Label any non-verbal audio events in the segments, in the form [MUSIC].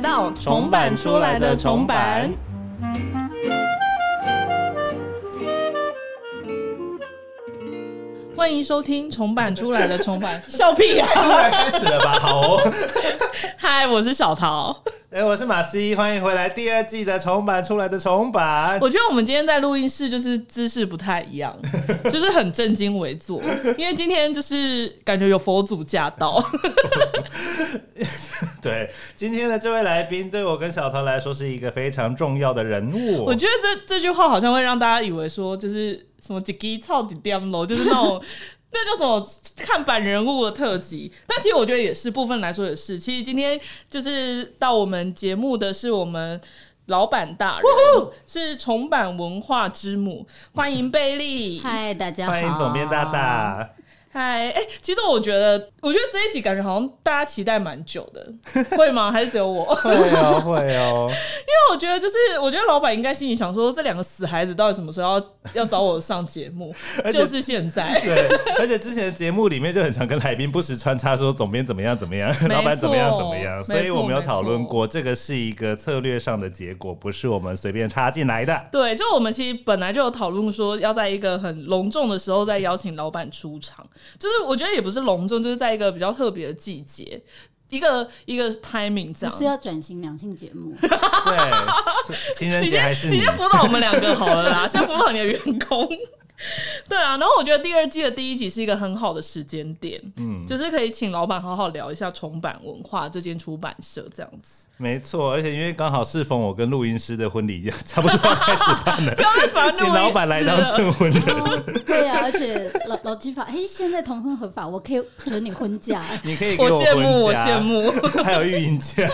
来到重版出来的重版。欢迎收听重版出来的重版，[LAUGHS] 笑屁呀、突然开始了吧？好哦，[LAUGHS] 嗨，我是小桃。哎，我是马西，欢迎回来第二季的重版出来的重版。我觉得我们今天在录音室就是姿势不太一样，[LAUGHS] 就是很正襟危坐，因为今天就是感觉有佛祖驾到。[LAUGHS] 对，今天的这位来宾对我跟小桃来说是一个非常重要的人物。我觉得这这句话好像会让大家以为说，就是什么几鸡操几点喽，[LAUGHS] 就是那种那叫什么看板人物的特辑。但其实我觉得也是部分来说也是。其实今天就是到我们节目的是我们老板大人，是重版文化之母，欢迎贝利。嗨，大家好，欢迎总编大。大。嗨，哎、其实我觉得，我觉得这一集感觉好像大家期待蛮久的，会吗？还是只有我？[LAUGHS] 会哦，会哦。[LAUGHS] 因为我觉得，就是我觉得老板应该心里想说，这两个死孩子到底什么时候要要找我上节目？[LAUGHS] 就是现在。对，而且之前的节目里面就很常跟来宾不时穿插说总编怎么样怎么样，老板怎么样怎么样，所以我们有讨论过，这个是一个策略上的结果，不是我们随便插进来的。对，就我们其实本来就有讨论说，要在一个很隆重的时候再邀请老板出场，就是我觉得也不是隆重，就是在一个比较特别的季节，一个一个 timing 这样。是要转型两性节目，[LAUGHS] 对，情人节还是你先你先？辅导我们两个好了啦，先辅导你的员工。[LAUGHS] 对啊，然后我觉得第二季的第一集是一个很好的时间点，嗯，就是可以请老板好好聊一下重版文化这间出版社这样子。没错，而且因为刚好适逢我跟录音师的婚礼 [LAUGHS] 差不多要开始办了，不要再烦录请老板来当证婚人。哦对啊，而且老老基法，哎，现在同婚合法，我可以准你婚假，你可以给我羡慕，我婚假羡，慕。[LAUGHS] 还有育婴假。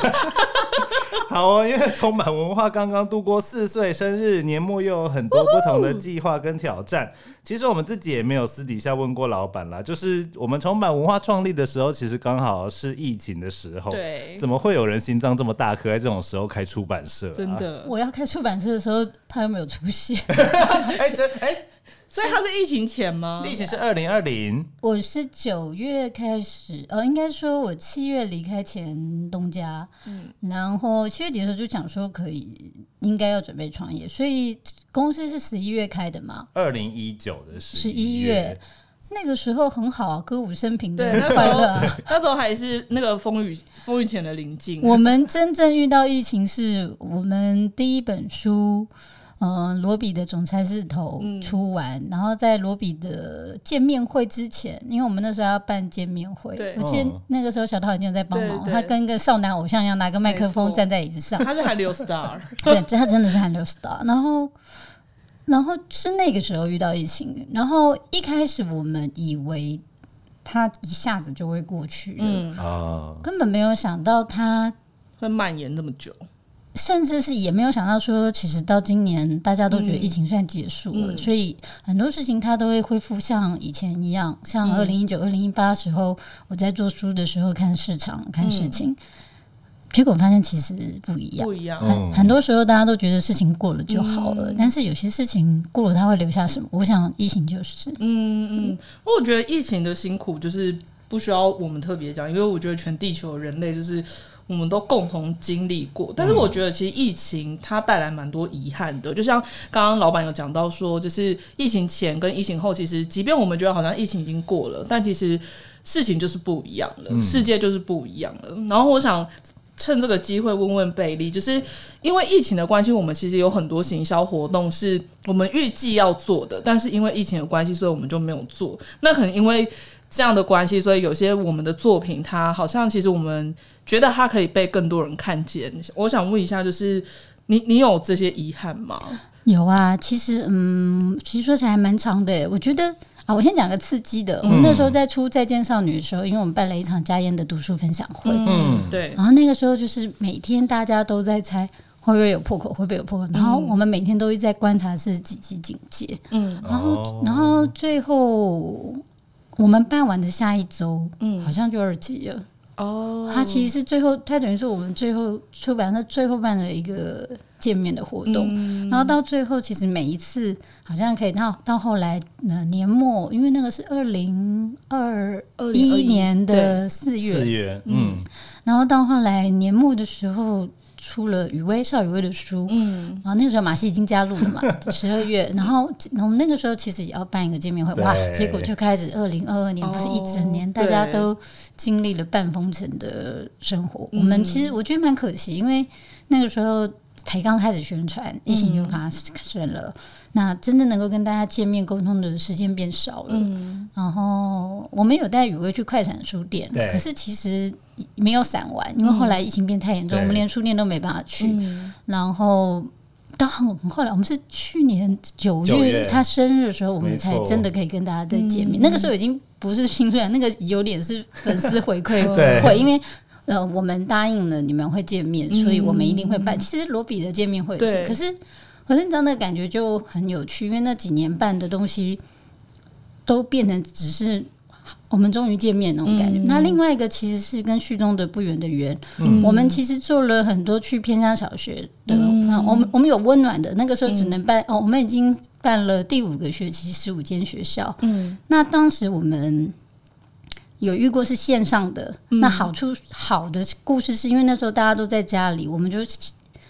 好哦，因为充满文化刚刚度过四岁生日，年末又有很多不同的计划跟挑战。[LAUGHS] 其实我们自己也没有私底下问过老板啦，就是我们重版文化创立的时候，其实刚好是疫情的时候。对怎么会有人心脏这么大颗，在这种时候开出版社、啊？真。的，我要开出版社的时候，他又没有出现。[LAUGHS] 哎、这哎，所以它是疫情前吗？疫情是二零二零，我是九月开始，呃，应该说我七月离开前东家，嗯，然后七月底的时候就讲说可以，应该要准备创业，所以公司是十一月开的嘛，二零一九的十11月月。那个时候很好啊，歌舞升平的快乐啊。那时候还是那个风雨风雨前的临近。我们真正遇到疫情是我们第一本书，嗯、罗比的总裁是头嗯。出完，然后在罗比的见面会之前，因为我们那时候要办见面会对，我记得哦那个时候小桃已经有在帮忙，对对。他跟一个少男偶像一样，拿个麦克风站在椅子上，他是韩流 star，[LAUGHS] 对，他真的是韩流 star。然后，然后是那个时候遇到疫情，然后一开始我们以为他一下子就会过去了，嗯，啊，根本没有想到他会蔓延那么久。甚至是也没有想到说，其实到今年大家都觉得疫情算结束了，嗯所以很多事情它都会恢复像以前一样。像二零一九、二零一八时候，我在做书的时候看市场、看事情，结果发现其实不一样不。一样，嗯很很多时候大家都觉得事情过了就好了，嗯但是有些事情过了，它会留下什么？我想疫情就是，嗯嗯，我觉得疫情的辛苦就是不需要我们特别讲，因为我觉得全地球人类就是我们都共同经历过。但是我觉得其实疫情它带来蛮多遗憾的，就像刚刚老板有讲到说，就是疫情前跟疫情后，其实即便我们觉得好像疫情已经过了，但其实事情就是不一样了，世界就是不一样了。然后我想。趁这个机会问问贝利，就是因为疫情的关系，我们其实有很多行销活动是我们预计要做的，但是因为疫情的关系，所以我们就没有做。那可能因为这样的关系，所以有些我们的作品，它好像其实我们觉得它可以被更多人看见。我想问一下，就是你你有这些遗憾吗？有啊，其实嗯，其实说起来还蛮长的。我觉得啊，我先讲个刺激的。我们那时候在出《再见少女》的时候，因为我们办了一场家宴的读书分享会，嗯对，然后那个时候就是每天大家都在猜会不会有破口，会不会有破口，然后我们每天都一直在观察是几级警戒，嗯然后哦然后最后我们办完的下一周，嗯好像就二级了。哦，它其实是最后，它等于是我们最后出版社最后办的一个见面的活动。然后到最后，其实每一次好像可以到到后来，呃，年末，因为那个是二零二一年的四月，四月，嗯，然后到后来年末的时候。出了雨薇邵雨薇的书，嗯，然后那个时候马戏已经加入了嘛，[LAUGHS] 十二月，然后我们那个时候其实也要办一个见面会，哇，结果就开始二零二二年不是一整年，大家都经历了半封城的生活，我们其实我觉得蛮可惜，因为那个时候才刚开始宣传，疫情就发生了。那真正能够跟大家见面沟通的时间变少了，然后我们有带雨薇去快闪书店，可是其实没有散完，因为后来疫情变太严重，我们连书店都没办法去。然后到后来，我们是去年九月他生日的时候，我们才真的可以跟大家再见面。那个时候已经不是新出来，那个有点是粉丝回馈 [LAUGHS] 会，因为呃我们答应了你们会见面，所以我们一定会办。其实罗比的见面会是，可是。可是你知道那感觉就很有趣，因为那几年办的东西都变成只是我们终于见面那种感觉。那另外一个其实是跟旭中的不远的缘，我们其实做了很多去偏乡小学的，我们我们有温暖的，那个时候只能办哦，我们已经办了第五个学期十五间学校。嗯，那当时我们有遇过是线上的，那好处好的故事是因为那时候大家都在家里，我们就。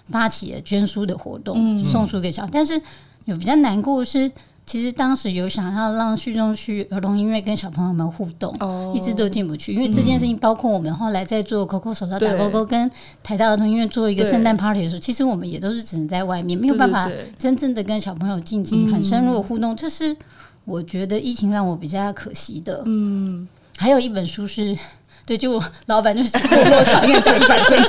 发起了捐书的活动，送书给小，但是有比较难过的是，其实当时有想要让旭中区儿童音乐跟小朋友们互动，一直都进不去，因为这件事情包括我们后来在做 COCO 手套打勾勾，跟台大儿童音乐做一个圣诞 party 的时候，其实我们也都是只能在外面，没有办法真正的跟小朋友进行很深入的互动，这是我觉得疫情让我比较可惜的。嗯，还有一本书是。[LAUGHS] 对，就老板就是过多长，应该讲一百天。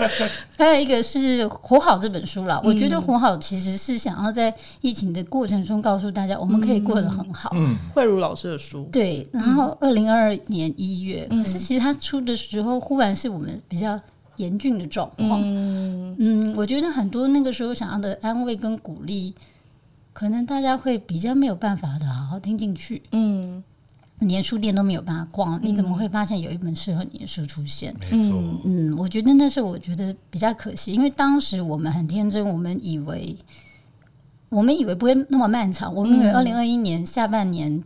[LAUGHS] 还有一个是《活好》这本书了，我觉得《活好》其实是想要在疫情的过程中告诉大家，我们可以过得很好。嗯，慧茹老师的书。对，然后二零二二年一月，可是其实他出的时候，忽然是我们比较严峻的状况。嗯嗯，我觉得很多那个时候想要的安慰跟鼓励，可能大家会比较没有办法的好好听进去。嗯。连书店都没有办法逛，你怎么会发现有一本适合你的书出现？没错，嗯，我觉得那是我觉得比较可惜，因为当时我们很天真，我们以为我们以为不会那么漫长，我们以为二零二一年下半年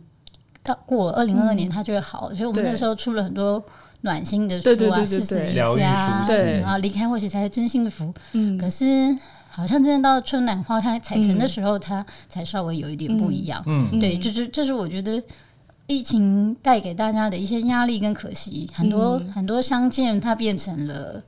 到过二零二二年它就会好，所以我们那时候出了很多暖心的书啊，四十一家，对，然后离开或许才是真幸福。嗯，可是好像真的到春暖花开彩晨的时候，它才稍微有一点不一样。嗯，对，就是这是我觉得。疫情带给大家的一些压力跟可惜，很多很多相见，它变成了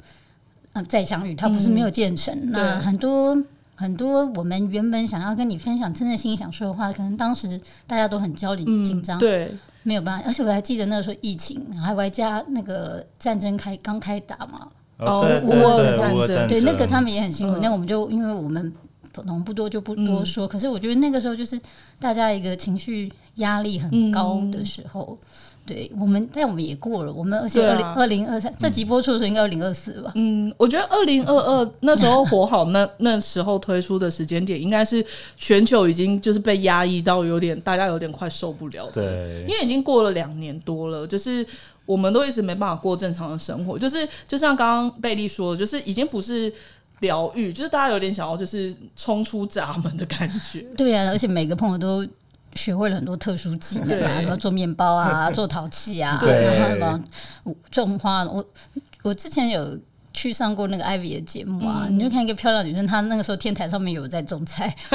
呃再相遇，它不是没有建成。那很多很多我们原本想要跟你分享，真的心里想说的话，可能当时大家都很焦虑紧张，对，没有办法。而且我还记得那个时候疫情，还外加那个战争开刚开打嘛，哦，乌俄战争，对，那个他们也很辛苦。那我们就因为我们能不多就不多说，可是我觉得那个时候就是大家一个情绪。压力很高的时候，对我们，但我们也过了。我们而且二零二零二三这集播出的时候应该二零二四吧？嗯，我觉得二零二二那时候火好，那 [LAUGHS] 那时候推出的时间点，应该是全球已经就是被压抑到有点，大家有点快受不了。对，因为已经过了两年多了，就是我们都一直没办法过正常的生活。就是就像刚刚贝利说，的，就是已经不是疗愈，就是大家有点想要就是冲出闸门的感觉。[LAUGHS] 对啊，而且每个朋友都。学会了很多特殊技能啊，什么做面包啊，[LAUGHS] 做陶器啊，然后什么种花。我我之前有去上过那个艾薇的节目啊，你就看一个漂亮女生，她那个时候天台上面有在种菜。[LAUGHS]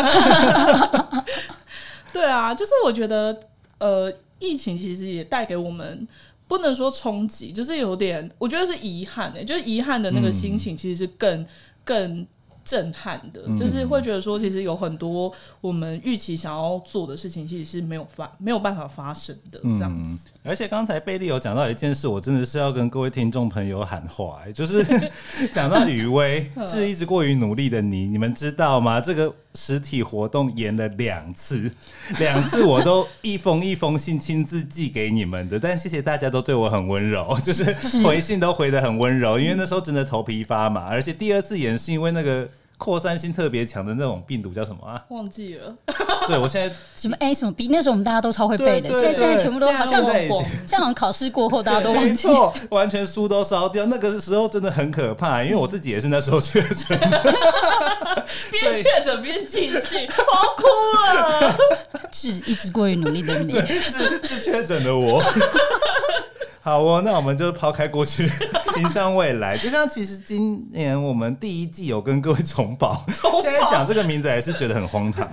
对啊，就是我觉得呃，疫情其实也带给我们不能说冲击，就是有点我觉得是遗憾的，就是遗憾的那个心情其实是更更。震撼的，就是会觉得说，其实有很多我们预期想要做的事情，其实是没有发没有办法发生的这样子。而且刚才贝利有讲到一件事，我真的是要跟各位听众朋友喊话，就是 [LAUGHS] 讲到雨薇是一直过于努力的你，你们知道吗？这个实体活动演了两次，[LAUGHS] 两次我都一封一封信亲自寄给你们的，但谢谢大家都对我很温柔，[LAUGHS] 就是回信都回的很温柔，因为那时候真的头皮发麻，而且第二次演是因为那个。扩散性特别强的那种病毒叫什么啊？忘记了，对我现在什么 A 什么 B，那时候我们大家都超会背的，现在现在全部都好像现在已经忘现在好像考试过后大家都忘记。没错，完全书都烧掉。那个时候真的很可怕，因为我自己也是那时候确诊的。[LAUGHS] 边确诊边继续，我要哭了。[LAUGHS] 是一直过于努力的你，是是确诊的我。[LAUGHS] 好哦，那我们就抛开过去，[LAUGHS] 迎向未来。就像其实今年我们第一季有跟各位重宝，[LAUGHS] 现在讲这个名字还是觉得很荒唐。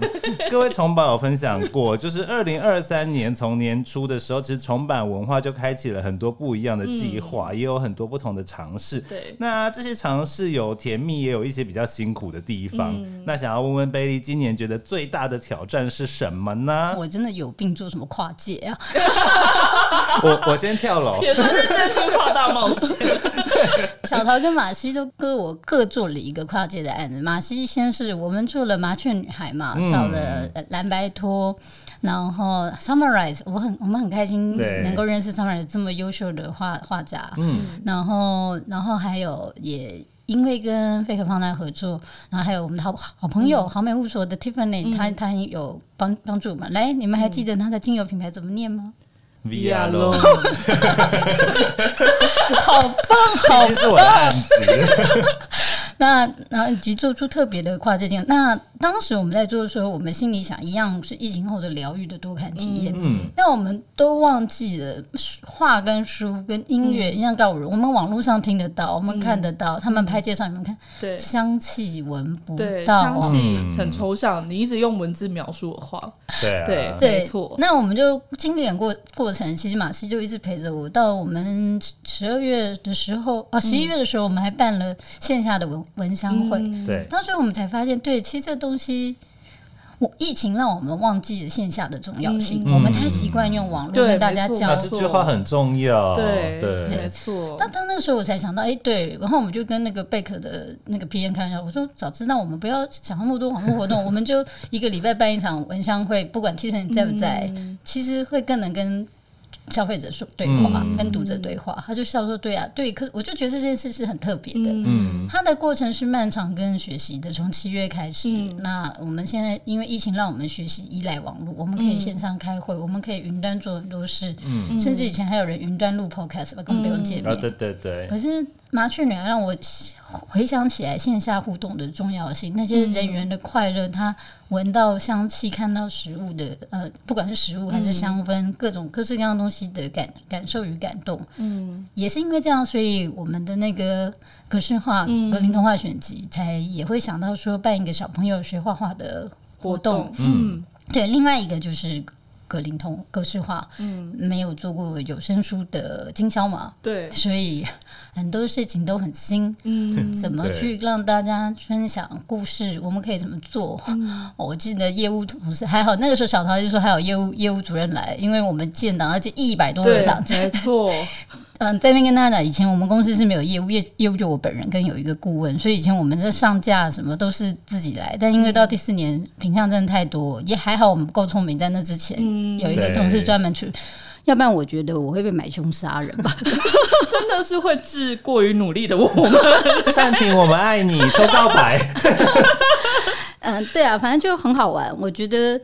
各位重宝有分享过，就是二零二三年从年初的时候，其实重版文化就开启了很多不一样的计划，也有很多不同的尝试。对那这些尝试有甜蜜，也有一些比较辛苦的地方。那想要问问贝利，今年觉得最大的挑战是什么呢？我真的有病做什么跨界啊？我我先跳楼。也算是真心话大冒险。[LAUGHS] 小桃跟马西都跟我各做了一个跨界的案子。马西先是我们做了麻雀女孩嘛，嗯找了呃蓝白托，然后 Summarize，我很我们很开心能够认识 Summarize 这么优秀的画画家，嗯，然后然后还有也。因为跟费克胖蛋合作，然后还有我们的好好朋友、好美务所的 Tiffany，、他他有帮帮助我们。来，你们还记得他的精油品牌怎么念吗？Via l o [LAUGHS] 好棒，好棒。是我的案子。那那以及做出特别的跨界镜。那当时我们在做的时候，我们心里想，一样是疫情后的疗愈的多看体验。嗯，但我们都忘记了画跟书跟音乐一样告诉我们网络上听得到，我们看得到，他们拍介绍你们看，对香气闻不，到。香气很抽象，你一直用文字描述的话，对啊，对对，没错那我们就经典过过程，其实马西就一直陪着我。到我们十二月的时候，啊，十一月的时候，我们还办了线下的闻闻香会。对，到最后我们才发现，对，其实这东西，我疫情让我们忘记了线下的重要性，嗯我们太习惯用网络跟大家没错那交流。这句话很重要。对对没错。但当那个时候我才想到，哎、对，然后我们就跟那个贝壳的那个 P N 开玩笑，我说早知道我们不要想那么多网络活动，我们就一个礼拜办一场文香会，不管 T 你在不在，其实会更能跟消费者说对话，嗯跟读者对话。他就笑说，对啊，对，可我就觉得这件事是很特别的。嗯，它的过程是漫长跟学习的，从七月开始。嗯那我们现在因为疫情，让我们学习依赖网络，我们可以线上开会，我们可以云端做很多事，嗯甚至以前还有人云端录 podcast，根本不用见啊，面。对对对，可是麻雀女孩让我回想起来线下互动的重要性，那些人员的快乐，他闻到香气，看到食物的呃，不管是食物还是香氛，各种各式各样东西的感感受与感动，嗯，也是因为这样，所以我们的那个格式化格林童话选集才也会想到说办一个小朋友学画画的活动，嗯，对，另外一个就是格林童格式化，嗯，没有做过有声书的经销嘛，对，所以很多事情都很新。嗯，怎么去让大家分享故事？我们可以怎么做？我记得业务同事还好，那个时候小桃就说还有业务业务主任来，因为我们建档，而且一百多个对档，没错，嗯，在那边跟大家讲，以前我们公司是没有业务，业业务就我本人跟有一个顾问，所以以前我们这上架什么都是自己来。但因为到第四年品相真的太多，也还好我们够聪明，在那之前、有一个同事专门去，要不然我觉得我会被买凶杀人吧。真的是会致过于努力的我们。善婷，我们爱你，抽告白。嗯，对啊，反正就很好玩。我觉得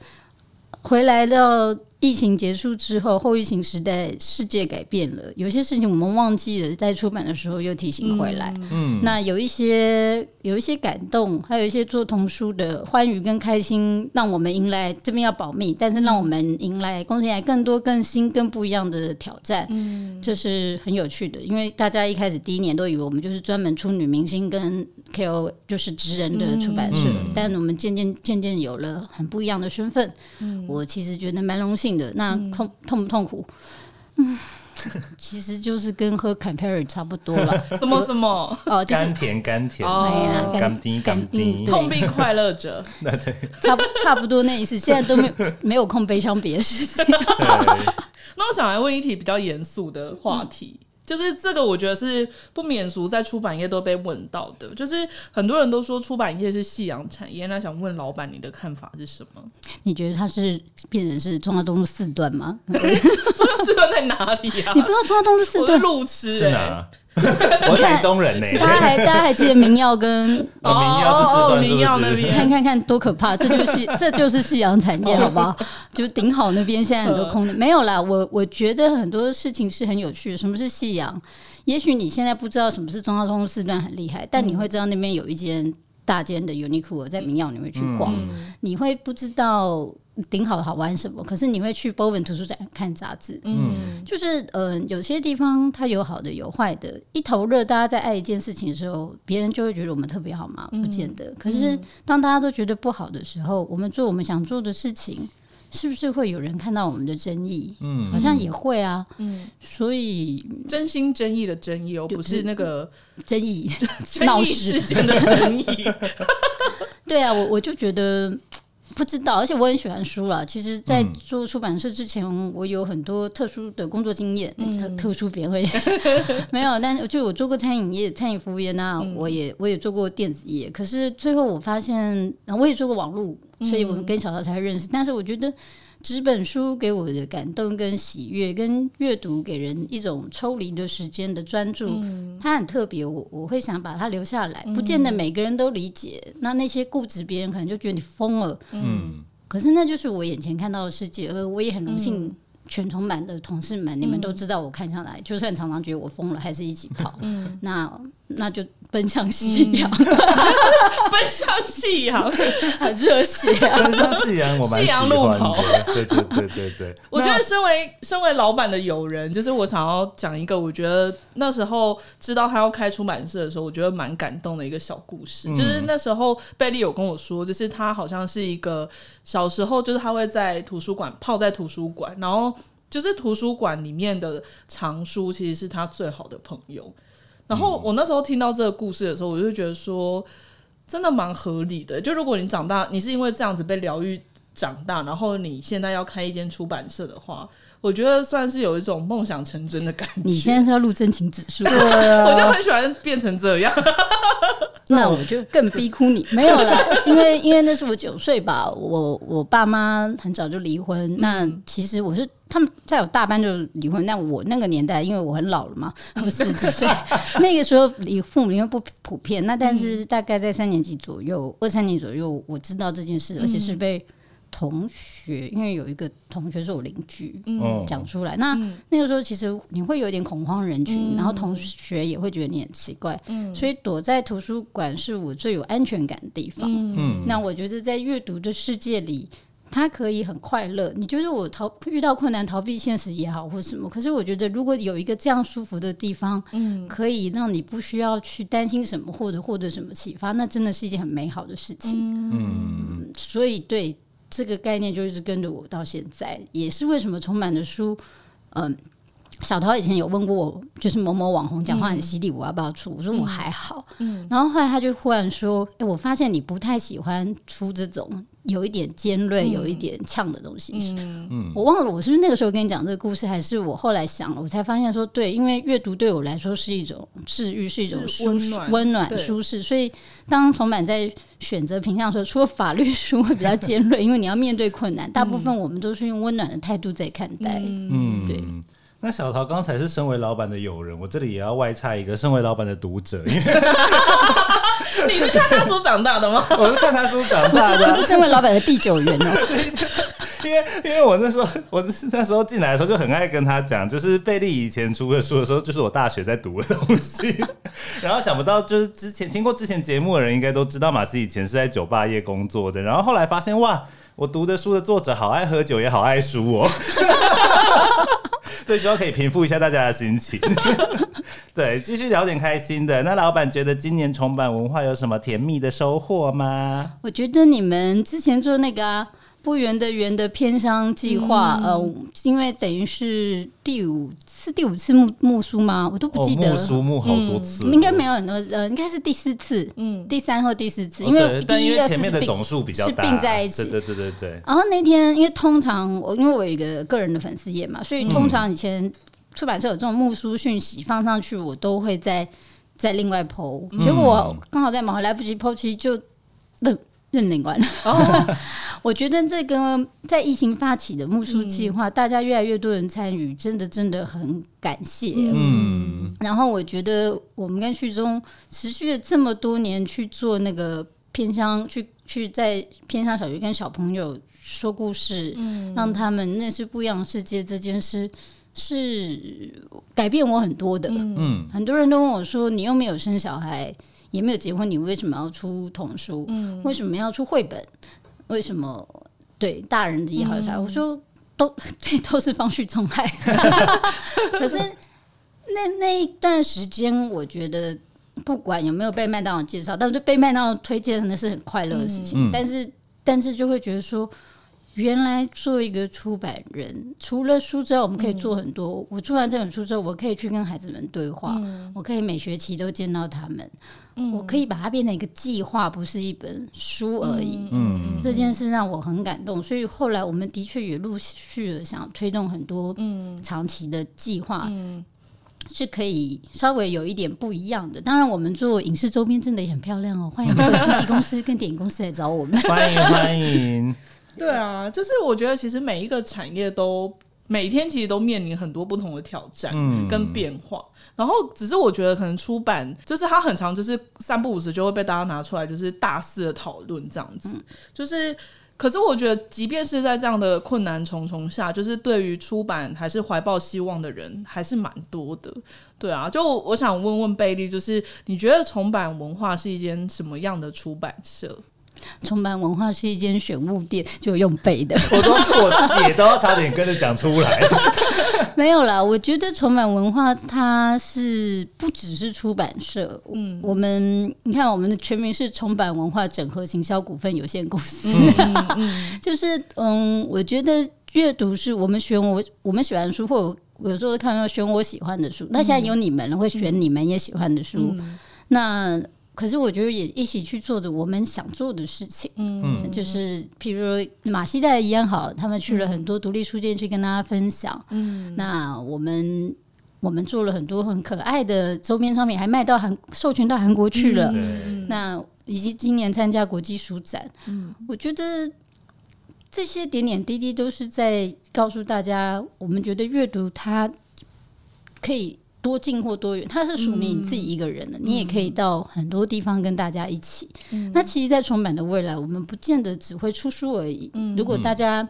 回来到疫情结束之后，后疫情时代，世界改变了，有些事情我们忘记了，在出版的时候又提醒回来。嗯，那有一些有一些感动，还有一些做童书的欢愉跟开心，让我们迎来这边要保密，但是让我们迎来公司来更多更新更不一样的挑战，嗯，这是很有趣的。因为大家一开始第一年都以为我们就是专门出女明星跟 KO 就是职人的出版社，嗯。但我们渐渐渐渐有了很不一样的身份，我其实觉得蛮荣幸的。那痛痛不痛苦？嗯。[LAUGHS] 其实就是跟喝 Campari 差不多了，[LAUGHS] 什么什么哦，就是甘甜甘甜，哦哎呀，甘甜甘甜对痛并快乐着，[LAUGHS] 那对差不差不多那意思。现在都没有没有空悲伤别的事情。那我想来问一题比较严肃的话题。就是这个，我觉得是不免俗，在出版业都被问到的。就是很多人都说出版业是夕阳产业，那想问老板，你的看法是什么？你觉得它是变成是中华东路四段吗？[LAUGHS] 中华四段在哪里啊？你不知道中华东路四段？路痴哎、是哪？[LAUGHS] 我台中人呢、大家还大家还记得民耀跟哦民耀是四哦段是不是？边看看看多可怕，这就是 [LAUGHS] 这就是夕阳产业，好不好？[LAUGHS] 就顶好那边现在很多空的没有啦。我我觉得很多事情是很有趣的。什么是夕阳？也许你现在不知道什么是中央通路四段很厉害，但你会知道那边有一间大间的 Uniqlo 在民耀，你会去逛。你会不知道顶好好玩什么，可是你会去 Bowen 图书展看杂志。嗯，就是呃，有些地方它有好的有坏的，一头热，大家在爱一件事情的时候，别人就会觉得我们特别好嘛，不见得。可是当大家都觉得不好的时候，我们做我们想做的事情，是不是会有人看到我们的争议？嗯，好像也会啊。嗯，所以真心真意的争议哦，不是那个争议 [LAUGHS] 争议闹事事件的争议。[LAUGHS] 对啊，我我就觉得不知道，而且我很喜欢书了。其实，在做出版社之前，我有很多特殊的工作经验，特特殊别会 [LAUGHS] [LAUGHS] 没有，但是就我做过餐饮业、餐饮服务业，那我也我也做过电子业。可是最后我发现，我也做过网络，所以我们跟小桃才认识。但是我觉得。纸本书给我的感动跟喜悦，跟阅读给人一种抽离的时间的专注，它很特别。我我会想把它留下来，不见得每个人都理解。那那些固执别人可能就觉得你疯了，嗯，可是那就是我眼前看到的世界，而我也很荣幸。全充满的同事们，你们都知道我看上来，就算常常觉得我疯了，还是一起跑。那那就奔向夕阳，[LAUGHS] 奔向夕阳，[LAUGHS] 很热血啊！奔向夕阳我蛮夕阳路欢跑对对对对。[LAUGHS] 我觉得身为身为老板的友人，就是我想要讲一个，我觉得那时候知道他要开出版社的时候，我觉得蛮感动的一个小故事。就是那时候贝利有跟我说，就是他好像是一个小时候，就是他会在图书馆泡在图书馆，然后就是图书馆里面的藏书其实是他最好的朋友。然后我那时候听到这个故事的时候，我就觉得说，真的蛮合理的。就如果你长大，你是因为这样子被疗愈长大，然后你现在要开一间出版社的话，我觉得算是有一种梦想成真的感觉。你现在是要录真情指数，[LAUGHS] 我就很喜欢变成这样。那我就更逼哭你。[LAUGHS] 没有啦，因为因为那是我九岁吧，我我爸妈很早就离婚。那其实我是他们在我大班就离婚，但我那个年代，因为我很老了嘛，[LAUGHS] 我四十几岁，那个时候离父母离婚不普遍。那但是大概在三年级左右，二三年左右，我知道这件事，而且是被。同学，因为有一个同学是我邻居，嗯讲出来。那那个时候其实你会有点恐慌人群，然后同学也会觉得你很奇怪，嗯所以躲在图书馆是我最有安全感的地方。嗯那我觉得在阅读的世界里，他可以很快乐。你觉得我逃遇到困难逃避现实也好，或什么，可是我觉得如果有一个这样舒服的地方，嗯，可以让你不需要去担心什么，或者获得什么启发，那真的是一件很美好的事情。嗯所以对这个概念就一直跟着我到现在，也是为什么充满的书，嗯。小桃以前有问过我，就是某某网红讲话很犀利，我要不要出？我说我还好。嗯然后后来他就忽然说：“哎、我发现你不太喜欢出这种有一点尖锐、有一点呛的东西。嗯我忘了我是不是那个时候跟你讲这个故事，还是我后来想了，我才发现说，对，因为阅读对我来说是一种治愈，是一种舒温暖温暖、舒适。所以当重版在选择品相的时候，除了法律书会比较尖锐，因为你要面对困难，大部分我们都是用温暖的态度在看待。嗯，对。那小桃刚才是身为老板的友人，我这里也要外插一个身为老板的读者，因为 [LAUGHS] 你是看他书长大的吗？我是看他书长大的啊，不是身为老板的第九元哦，[LAUGHS] 因为因为我那时候我那时候进来的时候就很爱跟他讲，就是贝利以前出的书的时候，就是我大学在读的东西。[LAUGHS] 然后想不到就是之前听过之前节目的人应该都知道，马斯以前是在酒吧业工作的。然后后来发现哇，我读的书的作者好爱喝酒，也好爱书哦。对，希望可以平复一下大家的心情。[LAUGHS] 对，继续聊点开心的。那老板觉得今年重版文化有什么甜蜜的收获吗？我觉得你们之前做那个、啊。不圆的圆的偏商计划，嗯呃，因为等于是第五是第五次木木书吗？我都不哦，记得木书木好多次、应该没有很多，呃，应该是第四次，嗯，第三或第四次，哦因为但因第一、二次为前面的总数比较是大，并在一起。对对对对对。然后那天，因为通常我因为我有一个个人的粉丝页嘛，所以通常以前出版社有这种木书讯息放上去，我都会在在另外 PO。结果我刚好在忙，来不及其实就那认领完了。哦，[LAUGHS] 我觉得这个在疫情发起的木书计划，大家越来越多人参与，真的真的很感谢。嗯，然后我觉得我们跟旭中持续了这么多年去做那个偏乡，去去在偏乡小学跟小朋友说故事，让他们认识不一样的世界，这件事是改变我很多的。嗯很多人都问我说：“你又没有生小孩，也没有结婚，你为什么要出童书？为什么要出绘本？为什么对大人的也好小孩？”我说：[LAUGHS] “都对都是方序重害。[LAUGHS] ”可是那那一段时间，我觉得不管有没有被麦当劳介绍，但是被麦当劳推荐那是很快乐的事情。但是但是就会觉得说。原来做一个出版人，除了书之外，我们可以做很多。我出完这本书之后，我可以去跟孩子们对话，我可以每学期都见到他们，我可以把它变成一个计划，不是一本书而已。嗯这件事让我很感动，所以后来我们的确也陆续的想推动很多长期的计划，是可以稍微有一点不一样的。当然，我们做影视周边真的也很漂亮哦，欢迎各经纪公司跟电影公司来找我们。欢 [LAUGHS] 迎欢迎，对啊，就是我觉得其实每一个产业都每天其实都面临很多不同的挑战嗯跟变化。然后只是我觉得可能出版就是它很长，就是三不五时就会被大家拿出来，就是大肆的讨论这样子。就是，可是我觉得即便是在这样的困难重重下，就是对于出版还是怀抱希望的人还是蛮多的。对啊，就我想问问贝利，就是你觉得重版文化是一间什么样的出版社？重版文化是一间选物店，就用背的。我都我自己也都要差点跟着讲出来。[LAUGHS] 没有啦，我觉得重版文化它是不只是出版社，嗯，我们你看我们的全名是重版文化整合行销股份有限公司，就是嗯，我觉得阅读是我们选我我们喜欢的书，或者我有时候看到选我喜欢的书，那现在有你们了，会选你们也喜欢的书，那。可是我觉得也一起去做着我们想做的事情，嗯，就是譬如马西代一样好，他们去了很多独立书店去跟大家分享，嗯，那我们我们做了很多很可爱的周边商品，还卖到韩授权到韩国去了，对，那以及今年参加国际书展，嗯，我觉得这些点点滴滴都是在告诉大家，我们觉得阅读它可以多近或多远，它是属于你自己一个人的，你也可以到很多地方跟大家一起。那其实，在重版的未来，我们不见得只会出书而已。如果大家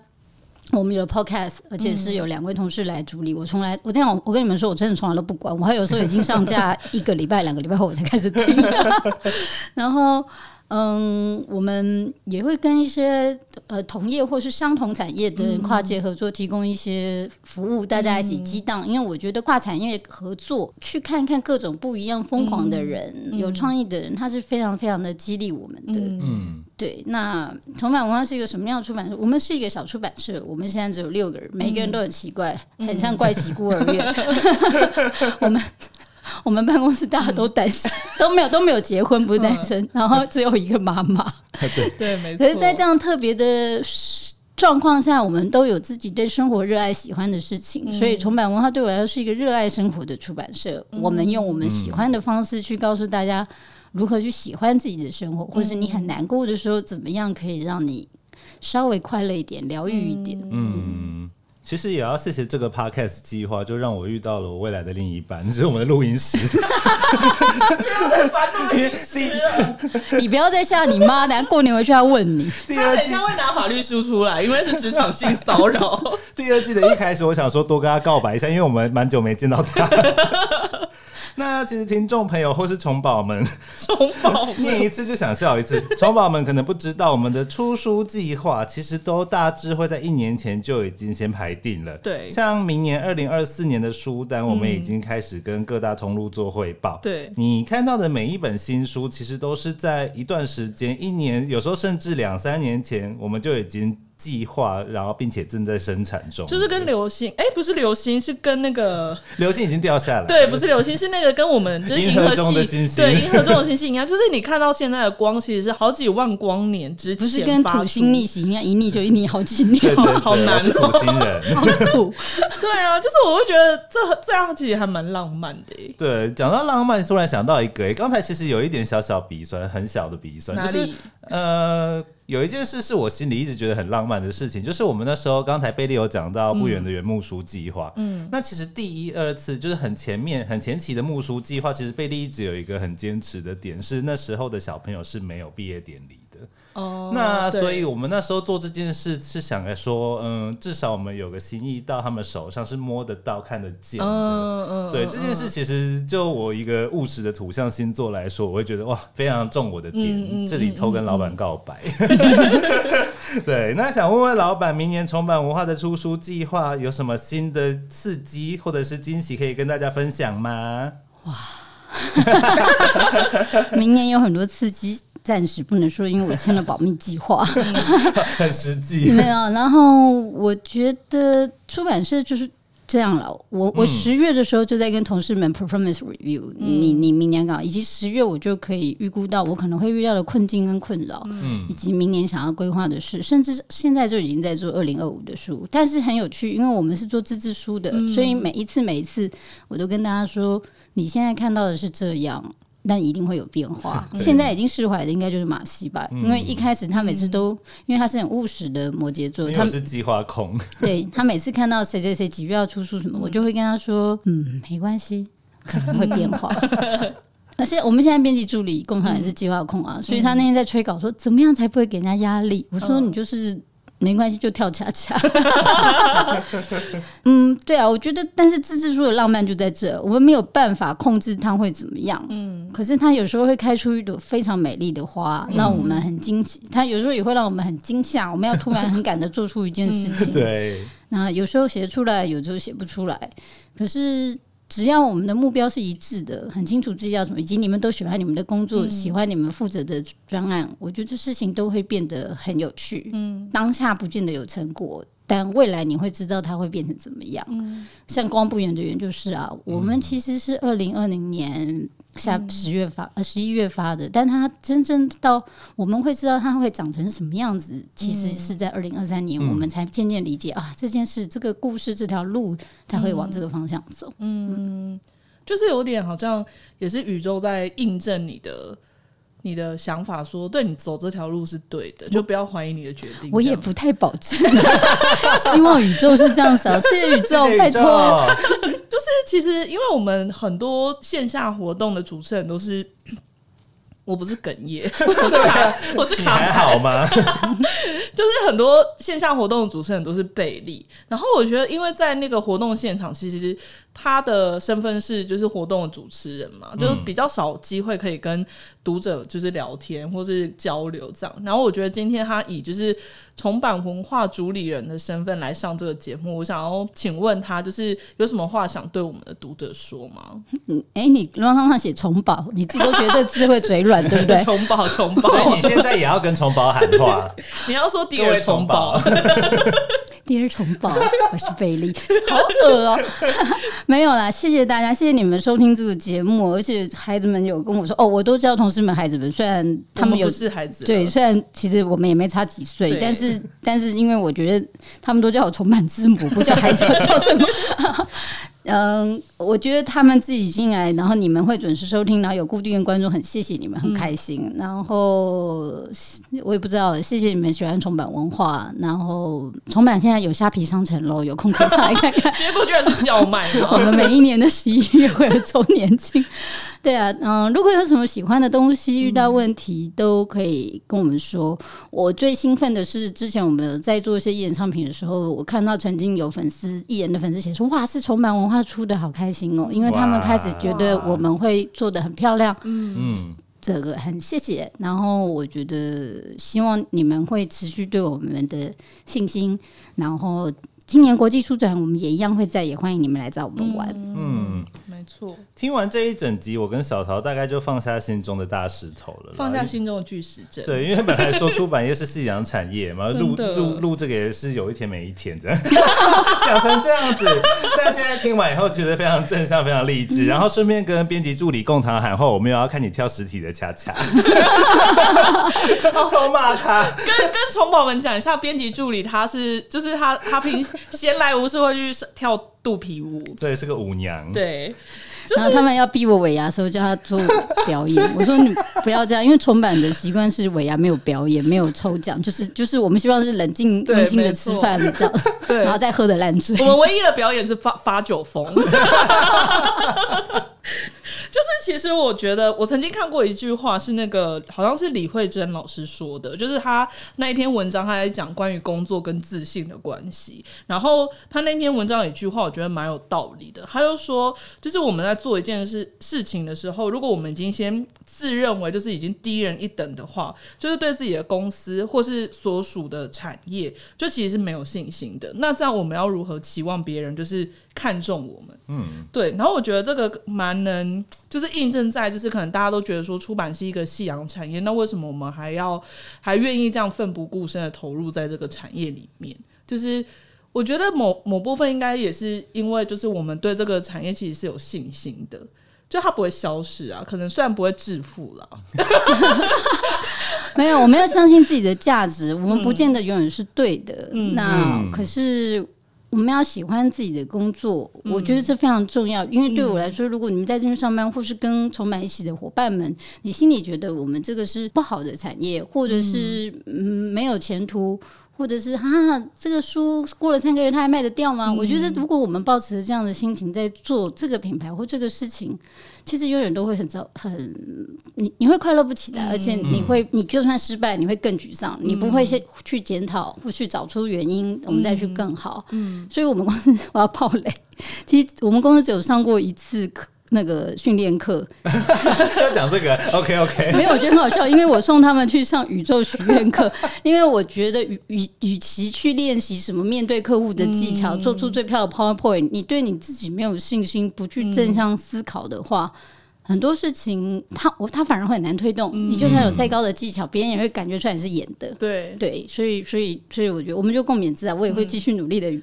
我们有 podcast，而且是有两位同事来主理。我从来，我这样，我跟你们说，我真的从来都不管。我还有时候已经上架一个礼拜、两个礼拜后，我才开始听。[LAUGHS] 然后，嗯，我们也会跟一些呃同业或是相同产业的人跨界合作，提供一些服务，大家一起激荡。因为我觉得跨产业合作，去看看各种不一样疯狂的人、有创意的人，他是非常非常的激励我们的。嗯，对，那重版文化是一个什么样的出版社？我们是一个小出版社，我们现在只有六个人，每一个人都很奇怪，很像怪奇孤儿院。[LAUGHS] 我们 [LAUGHS] 我们办公室大家都单身，都没有都没有结婚，不是单身，然后只有一个妈妈。[LAUGHS] 对 [LAUGHS] 对，没错。可是，在这样特别的状况下，我们都有自己对生活热爱、喜欢的事情，所以重版文化对我来说是一个热爱生活的出版社。我们用我们喜欢的方式去告诉大家如何去喜欢自己的生活，或是你很难过的时候，怎么样可以让你稍微快乐一点、疗愈一点。嗯，其实也要谢谢这个 podcast 计划，就让我遇到了我未来的另一半，[LAUGHS] 就是我们的录音师。[LAUGHS] 你不要再吓你妈，等下过年回去要问你。[LAUGHS] 第二季他等一下会拿法律书出来，因为是职场性骚扰。第二季的一开始，我想说多跟他告白一下，因为我们蛮久没见到他。那其实听众朋友或是虫宝们，虫宝念一次就想笑一次。[LAUGHS] 虫宝们可能不知道，我们的出书计划其实都大致会在一年前就已经先排定了。对像明年二零二四年的书单，我们已经开始跟各大通路做汇报。对你看到的每一本新书，其实都是在一段时间，一年，有时候甚至两三年前，我们就已经。计划，然后并且正在生产中，就是跟流星，哎、不是流星，是跟那个流星已经掉下来了，对，不是流星，是那个跟我们就是银河银河中的系星星对银河中的星星一样，就是你看到现在的光，其实是好几万光年之前不是跟发土星逆行一样，一逆就一逆好几年 [LAUGHS] 好难土星人。[LAUGHS] 好土。对啊，就是我会觉得这这样其实还蛮浪漫的耶。对，讲到浪漫，突然想到一个，诶刚才其实有一点小小鼻酸，很小的鼻酸，就是？呃，有一件事是我心里一直觉得很浪漫的事情，就是我们那时候刚才贝利有讲到不远的原木书计划，嗯，那其实第一二次就是很前面很前期的木书计划，其实贝利一直有一个很坚持的点，是那时候的小朋友是没有毕业典礼的。哦那所以我们那时候做这件事是想着说，嗯，至少我们有个心意到他们手上是摸得到、看得见的。嗯嗯，对嗯这件事，其实就我一个务实的土象星座来说，我会觉得哇，非常中我的点。嗯嗯这里偷跟老板告白。[LAUGHS] 对，那想问问老板，明年重版文化的出书计划有什么新的刺激或者是惊喜可以跟大家分享吗？哇 [LAUGHS] 明年有很多刺激，暂时不能说，因为我签了保密计划。[LAUGHS] 很实际。[LAUGHS] 没有，然后我觉得出版社就是这样了。我我嗯十月的时候就在跟同事们 performance review，、你你明年搞，以及十月我就可以预估到我可能会遇到的困境跟困扰，嗯以及明年想要规划的事，甚至现在就已经在做二零二五的书。但是很有趣，因为我们是做自制书的，所以每一次每一次我都跟大家说，你现在看到的是这样。但一定会有变化。[LAUGHS] 现在已经释怀的应该就是马西吧，因为一开始他每次都，因为他是很务实的摩羯座，他是计划控，[LAUGHS] 对他每次看到谁谁谁几月要出书什么，我就会跟他说，嗯，没关系，可能会变化。[LAUGHS] 而且我们现在编辑助理共同也是计划控啊，所以他那天在催稿说，怎么样才不会给人家压力？我说你就是。没关系，就跳恰恰。[LAUGHS] 嗯，对啊，我觉得，但是自制书的浪漫就在这，我们没有办法控制它会怎么样。嗯，可是它有时候会开出一朵非常美丽的花，让我们很惊喜。它有时候也会让我们很惊吓，我们要突然很赶的做出一件事情。对，那有时候写出来，有时候写不出来。可是只要我们的目标是一致的，很清楚自己要什么，以及你们都喜欢你们的工作，喜欢你们负责的专案，我觉得这事情都会变得很有趣。嗯，当下不见得有成果。但未来你会知道它会变成怎么样。像光不远的远就是啊，我们其实是二零二零年下十月发呃十一月发的，但它真正到我们会知道它会长成什么样子，其实是在二零二三年我们才渐渐理解啊这件事、这个故事、这条路，它会往这个方向走。嗯就是有点好像也是宇宙在印证你的你的想法说对你走这条路是对的，就不要怀疑你的决定。我也不太保证，[LAUGHS] 希望宇宙是这样想。谢谢宇宙，拜托。就是其实因为我们很多线下活动的主持人都是。我不是哽咽，我是卡，我是卡痰还好吗？[LAUGHS] 就是很多线下活动的主持人都是贝利，然后我觉得，因为在那个活动现场，其实他的身份是就是活动的主持人嘛，就是比较少机会可以跟读者就是聊天或是交流这样。然后我觉得今天他以就是重版文化主理人的身份来上这个节目，我想要请问他，就是有什么话想对我们的读者说吗？嗯，哎、你乱上上写重宝，你自己都觉得这字会嘴软，[LAUGHS] 对不对？[LAUGHS] 重宝，重宝，所以你现在也要跟重宝喊话，[LAUGHS] 你要说第二重宝，，第二重宝，我是贝利，[LAUGHS] 好恶哦、[LAUGHS] 没有啦，谢谢大家，谢谢你们收听这个节目，而且孩子们有跟我说，哦，我都知道同事们孩子们，虽然他们有我不是孩子，对，虽然其实我们也没差几岁，但是 [LAUGHS] 但是因为我觉得他们都叫我重版之母，不叫孩子，叫什么？嗯，我觉得他们自己进来，然后你们会准时收听，然后有固定的观众，很谢谢你们，很开心。然后我也不知道，谢谢你们喜欢重版文化。然后重版现在有虾皮商城喽，有空可以上来看看。结果居然是叫卖我？们每一年的十一月会有周年庆，对啊，嗯、如果有什么喜欢的东西，遇到问题都可以跟我们说。我最兴奋的是，之前我们在做一些艺人唱品的时候，我看到曾经有粉丝艺人的粉丝写说：“哇，是重版文化出的，好开心哦！”因为他们开始觉得我们会做的很漂亮，嗯，这个很谢谢。然后我觉得希望你们会持续对我们的信心，然后。今年国际书展，我们也一样会在，也欢迎你们来找我们玩。嗯，没没错，听完这一整集，我跟小桃大概就放下心中的大石头了，放下心中的巨石阵。对，因为本来说出版业是夕阳产业嘛，[LAUGHS] 录录录这个也是有一天没一天这样，[LAUGHS] 讲成这样子。但现在听完以后，觉得非常正向，非常励志。然后顺便跟编辑助理共堂喊话，我们有要看你跳实体的恰恰，偷 [LAUGHS] 偷骂他。跟跟虫宝们讲一下，编辑助理他是就是他他平闲来无事会去跳肚皮舞，对，是个舞娘。对，就然后他们要逼我尾牙的时候，叫他做表演。[LAUGHS] 我说你不要这样，因为重版的习惯是尾牙没有表演，没有抽奖，就是就是我们希望是冷静对温馨的吃饭，这样，对然后再喝的烂醉我。们唯一的表演是发发酒疯。[LAUGHS] 就是其实我觉得，我曾经看过一句话，是那个好像是李慧珍老师说的，就是他那一篇文章，他在讲关于工作跟自信的关系。然后他那篇文章有一句话，我觉得蛮有道理的。他就说，就是我们在做一件事事情的时候，如果我们已经先自认为就是已经低人一等的话，就是对自己的公司或是所属的产业，就其实是没有信心的。那这样我们要如何期望别人就是看重我们？嗯，对，然后我觉得这个蛮能，就是印证在，就是可能大家都觉得说出版是一个夕阳产业，那为什么我们还要还愿意这样奋不顾身的投入在这个产业里面？就是我觉得某某部分应该也是因为，就是我们对这个产业其实是有信心的，就它不会消失啊，可能虽然不会致富了，[LAUGHS] 没有，我们要相信自己的价值，我们不见得永远是对的。嗯那嗯可是。我们要喜欢自己的工作，我觉得这非常重要。因为对我来说，如果你们在这边上班，或是跟重满一起的伙伴们，你心里觉得我们这个是不好的产业，或者是嗯没有前途，或者是哈这个书过了三个月它还卖得掉吗？我觉得如果我们保持这样的心情在做这个品牌或这个事情，其实永远都会很糟很你你会快乐不起来，而且你会你就算失败，你会更沮丧，你不会先去检讨或去找出原因，我们再去更好。嗯，所以我们公司 [LAUGHS] 我要爆雷，其实我们公司只有上过一次课。那个训练课 [LAUGHS] 要讲这个，OK OK。[LAUGHS] 没有，我觉得很好笑，因为我送他们去上宇宙许愿课，[LAUGHS] 因为我觉得与与与其去练习什么面对客户的技巧，做出最漂亮的 PowerPoint，你对你自己没有信心，不去正向思考的话。很多事情，他我他反而会很难推动。你就算有再高的技巧，别人也会感觉出来你是演的。对，对，所以所以所以，我觉得我们就共勉之啊，我也会继续努力的嗯，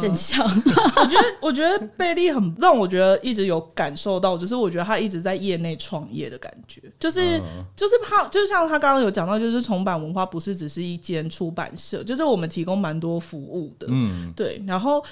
正向。[LAUGHS] 我觉得，我觉得贝利很让我觉得一直有感受到，就是我觉得他一直在业内创业的感觉，就是、嗯就是他，就像他刚刚有讲到，就是重版文化不是只是一间出版社，就是我们提供蛮多服务的，嗯，对，然后。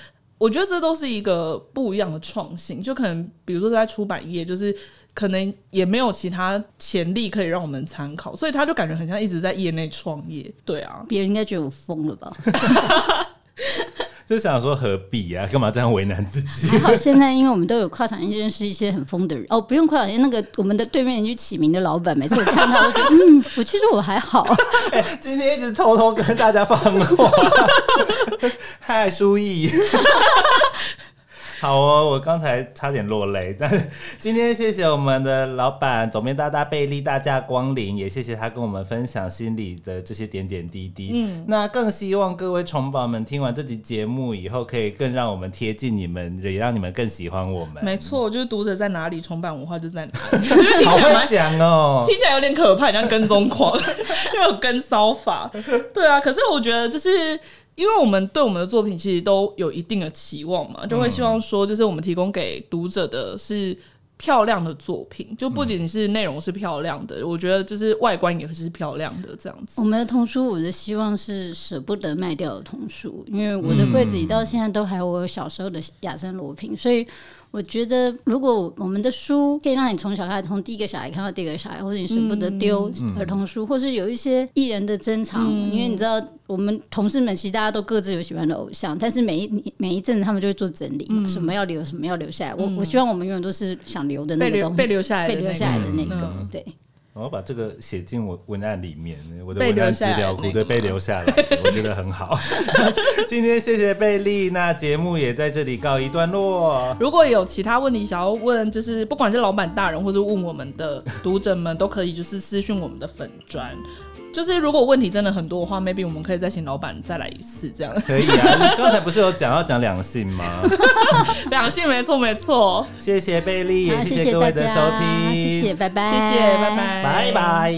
我觉得这都是一个不一样的创新，就可能比如说在出版业，就是可能也没有其他潜力可以让我们参考，所以他就感觉很像一直在业内创业。对啊，别人应该觉得我疯了吧？[LAUGHS] [LAUGHS] 就想说何必啊？干嘛这样为难自己？还好现在，因为我们都有跨产业认识一些很疯的人哦，不用跨产业，那个我们的对面去起名的老板，每次我看到，我就嗯，我其实我还好。[LAUGHS] 今天一直偷偷跟大家放话，[LAUGHS] 嗨，书毅。好哦，我刚才差点落泪，但是今天谢谢我们的老板总编大大贝利大驾光临，也谢谢他跟我们分享心里的这些点点滴滴。嗯，那更希望各位宠宝们听完这集节目以后，可以更让我们贴近你们，也让你们更喜欢我们。没错，就是读者在哪里，重版文化就在哪里，好会讲哦。听起来有点可怕，很像跟踪狂，[LAUGHS] 因为有跟骚法。对啊，可是我觉得就是。因为我们对我们的作品其实都有一定的期望嘛，就会希望说，就是我们提供给读者的是漂亮的作品，就不仅是内容是漂亮的，我觉得就是外观也是漂亮的这样子。我。们的童书，我的希望是舍不得卖掉的童书，因为我的柜子里到现在都还有我小时候的雅森罗品，所以我觉得如果我们的书可以让你从小看，从第一个小孩看到第二个小孩，或者你舍不得丢儿童书，或是有一些艺人的珍藏，因为你知道我们同事们其实大家都各自有喜欢的偶像，但是每一每一阵子他们就会做整理嘛，什么要留，什么要留下来。我我希望我们永远都是想留的那被留个东西，被留下来的被留下来的那个，嗯对。我要把这个写进我文案里面，我的文案资料库那个对被留下来，[LAUGHS] 我觉得很好。[LAUGHS] 今天谢谢贝利，那节目也在这里告一段落。如果有其他问题想要问，就是不管是老板大人或者问我们的读者们，都可以就是私讯我们的粉砖。就是如果问题真的很多的话 maybe 我们可以再请老板再来一次这样。可以啊你刚才不是有讲要讲两性吗？[LAUGHS] 两性没错没错。谢谢贝利也谢谢各位的收听。谢谢拜拜。谢谢拜拜。拜拜。